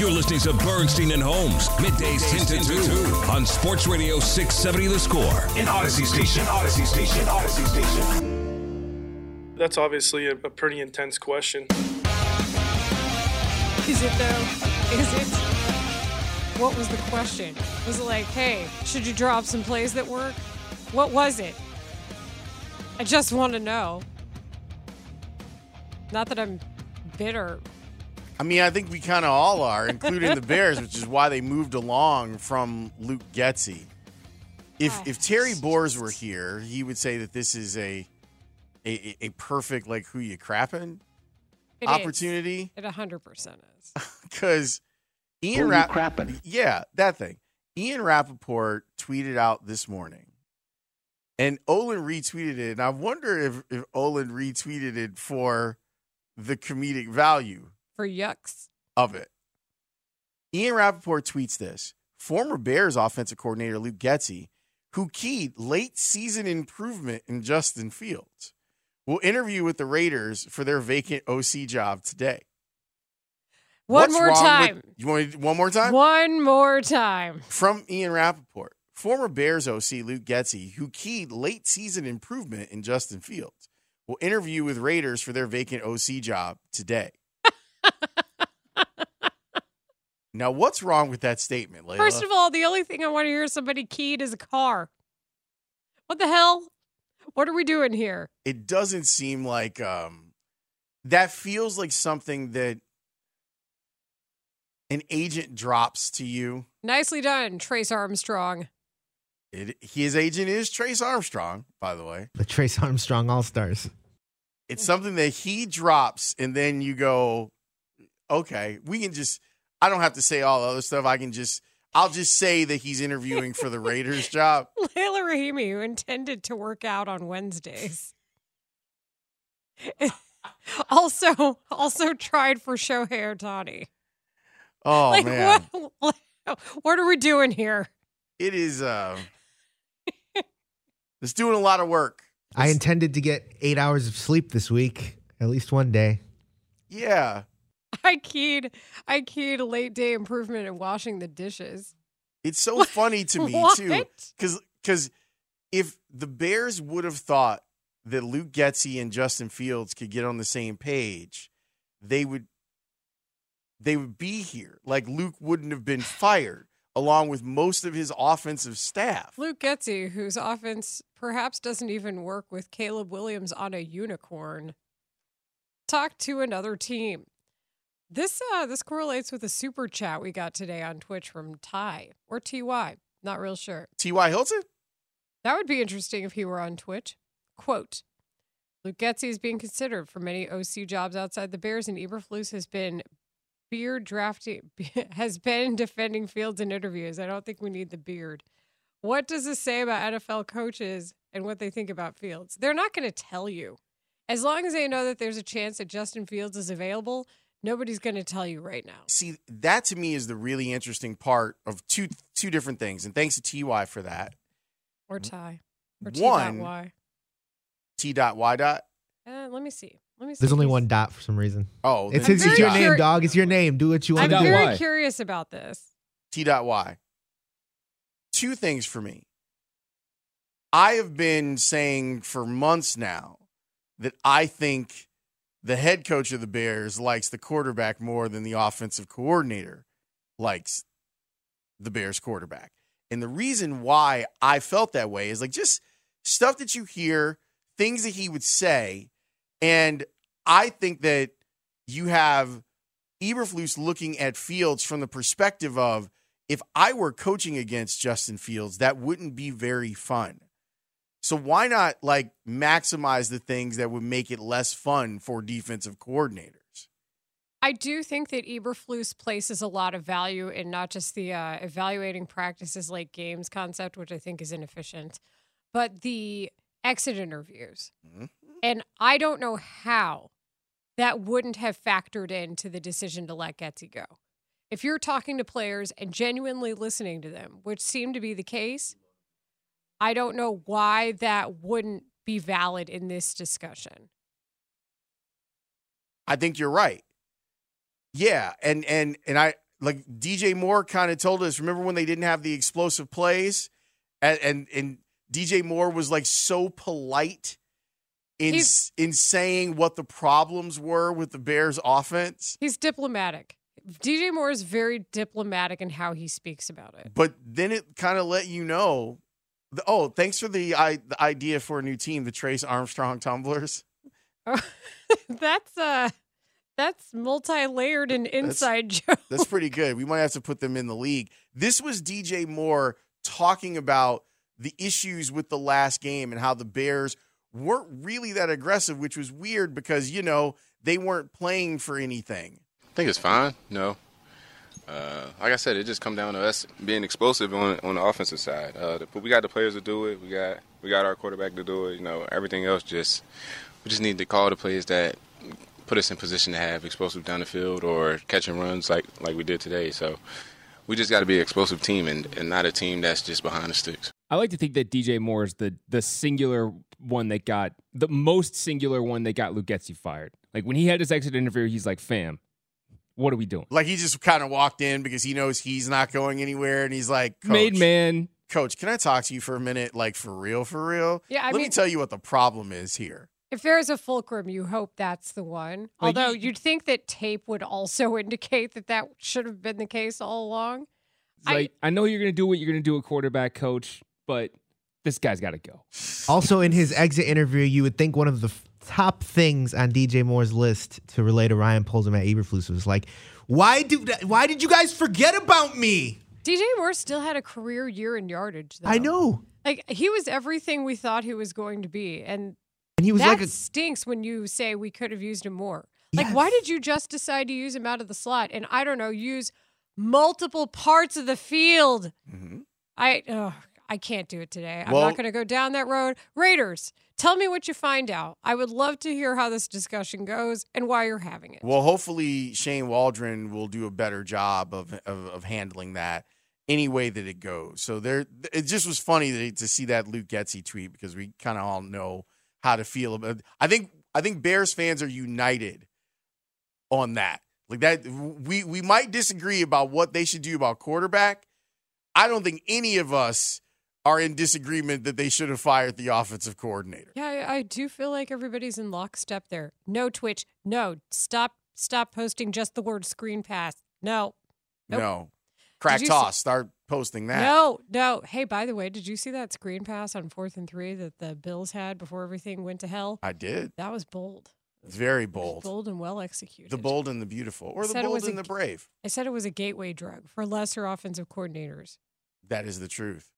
You're listening to Bernstein and Holmes, middays 10 to 2 on Sports Radio 670 The Score. In Audacy station, Audacy station, Audacy station. That's obviously a, a pretty intense question. Is it though? Is it? What was the question? Was it like, hey, should you drop some plays that work? What was it? I just want to know. Not that I'm bitter. I mean, I think we kind of all are, including the Bears, which is why they moved along from Luke Getsy. If Oh. if Terry Boers were here, he would say that this is a a, a perfect like who you crapping It is. opportunity It 100% is. because Ian Who Rapp- crapping? Yeah, that thing. Ian Rapoport tweeted out this morning, and Olin retweeted it. And I wonder if, if Olin retweeted it for the comedic value For yucks. of it. Ian Rapoport tweets this former Bears offensive coordinator Luke Getsy, who keyed late season improvement in Justin Fields, will interview with the Raiders for their vacant OC job today. One What's more wrong with- time. you want me- one more time? One more time. From Ian Rapoport, former Bears OC Luke Getsy, who keyed late season improvement in Justin Fields, will interview with Raiders for their vacant OC job today. Now, what's wrong with that statement, Leila? First of all, the only thing I want to hear somebody keyed is a car. What the hell? What are we doing here? it doesn't seem like um, that feels like something that an agent drops to you. Nicely done, Trace Armstrong. It, his agent is Trace Armstrong, by the way. The Trace Armstrong All Stars. It's something that he drops, and then you go, okay, we can just. I don't have to say all the other stuff. I can just. I'll just say that he's interviewing for the Raiders job. Leila Rahimi, who intended to work out on Wednesdays. also, also tried for Shohei Ohtani. Oh like man, what? What are we doing here? it is. Uh, it's doing a lot of work. I intended to get eight hours of sleep this week, at least one day. Yeah, I keyed, I keyed late day improvement in washing the dishes. it's so funny to me What? too, because because if the Bears would have thought that Luke Getsy and Justin Fields could get on the same page, they would they would be here. Like Luke wouldn't have been fired along with most of his offensive staff. Luke Getsy, whose offense perhaps doesn't even work with Caleb Williams on a unicorn, talked to another team. This uh this correlates with a super chat we got today on Twitch from Ty or TY. Not real sure. T.Y. Hilton? That would be interesting if he were on Twitch. Quote Luke Getsy is being considered for many OC jobs outside the Bears, and Eberflus has been beard drafting has been defending Fields in interviews. I don't think we need the beard. What does this say about NFL coaches and what they think about Fields? They're not going to tell you. As long as they know that there's a chance that Justin Fields is available, nobody's going to tell you right now. See, that to me is the really interesting part of two two different things. And thanks to T.Y. for that. Or Ty. Or One- T.Y. T. Dot Y. Dot. Uh, let me see. Let me see. There's only one dot for some reason. Oh, It's, then it's, it's your name, dog. It's your name. Do what you I'm want to do. I'm very Y. curious about this. T. Dot Y. Two things for me. I have been saying for months now that I think the head coach of the Bears likes the quarterback more than the offensive coordinator likes the Bears quarterback. And the reason why I felt that way is like just stuff that you hear, things that he would say. And I think that you have Eberflus looking at Fields from the perspective of if I were coaching against Justin Fields, that wouldn't be very fun. So why not like maximize the things that would make it less fun for defensive coordinators? I do think that Eberflus places a lot of value in not just the uh, evaluating practices like games concept, which I think is inefficient, but the exit interviews. Mhm. And I don't know how that wouldn't have factored into the decision to let Getsy go. If you're talking to players and genuinely listening to them, which seemed to be the case, I don't know why that wouldn't be valid in this discussion. I think you're right. Yeah, and and and I like DJ Moore kind of told us. Remember when they didn't have the explosive plays, and and, and DJ Moore was like so polite in He's- in saying what the problems were with the Bears offense. He's diplomatic. DJ Moore is very diplomatic in how he speaks about it. But then it kind of let you know. The- Oh, thanks for the, I, the idea for a new team, the Trace Armstrong Tumblers. that's uh that's multi-layered and inside joke. That's pretty good. We might have to put them in the league. This was DJ Moore talking about the issues with the last game and how the Bears weren't really that aggressive, which was weird because, you know, they weren't playing for anything. I think it's fine. No, uh, like I said, it just come down to us being explosive on on the offensive side. Uh, but we got the players to do it. We got we got our quarterback to do it. You know, everything else just we just need to call the plays that put us in position to have explosive down the field or catching runs like like we did today. So we just got to be an explosive team and, and not a team that's just behind the sticks. I like to think that DJ Moore is the the singular one that got the most singular one that got Luke Getsy fired. Like when he had his exit interview, he's like, "Fam, what are we doing?" Like he just kind of walked in because he knows he's not going anywhere. And he's like, Coach, Made man. Coach, can I talk to you for a minute? Like, for real, for real? Yeah, I Let me tell you what the problem is here. If there is a fulcrum, you hope that's the one. Like, Although you- you'd think that tape would also indicate that that should have been the case all along. It's I- like I know you're gonna do what you're gonna do a quarterback coach, but this guy's got to go. Also, in his exit interview, you would think one of the f- top things on DJ Moore's list to relay to Ryan Polzum at Eberflus was like, "Why do why did you guys forget about me?" DJ Moore still had a career year in yardage. Though. I know, Like he was everything we thought he was going to be, and and he was that like a stinks when you say we could have used him more. Like, why did you just decide to use him out of the slot? And I don't know, use multiple parts of the field. Mhm. I ugh, I can't do it today. I'm Well- not going to go down that road. Raiders, tell me what you find out. I would love to hear how this discussion goes and why you're having it. Well, hopefully Shane Waldron will do a better job of of, of handling that any way that it goes. So there, it just was funny to, to see that Luke Getsy tweet because we kind of all know how to feel about. I think I think Bears fans are united on that. Like that, we we might disagree about what they should do about quarterback. I don't think any of us are in disagreement that they should have fired the offensive coordinator. Yeah, I, I do feel like everybody's in lockstep there. No Twitch. No, stop stop posting just the word screen pass. No. Nope. No, crack you see- toss. Start posting that. No, no. Hey, by the way, did you see that screen pass on fourth and three that the Bills had before everything went to hell? I did. That was bold. It's very bold. bold and well executed. The bold and the beautiful, or the bold was a and the brave. I said it was a gateway drug for lesser offensive coordinators. That is the truth.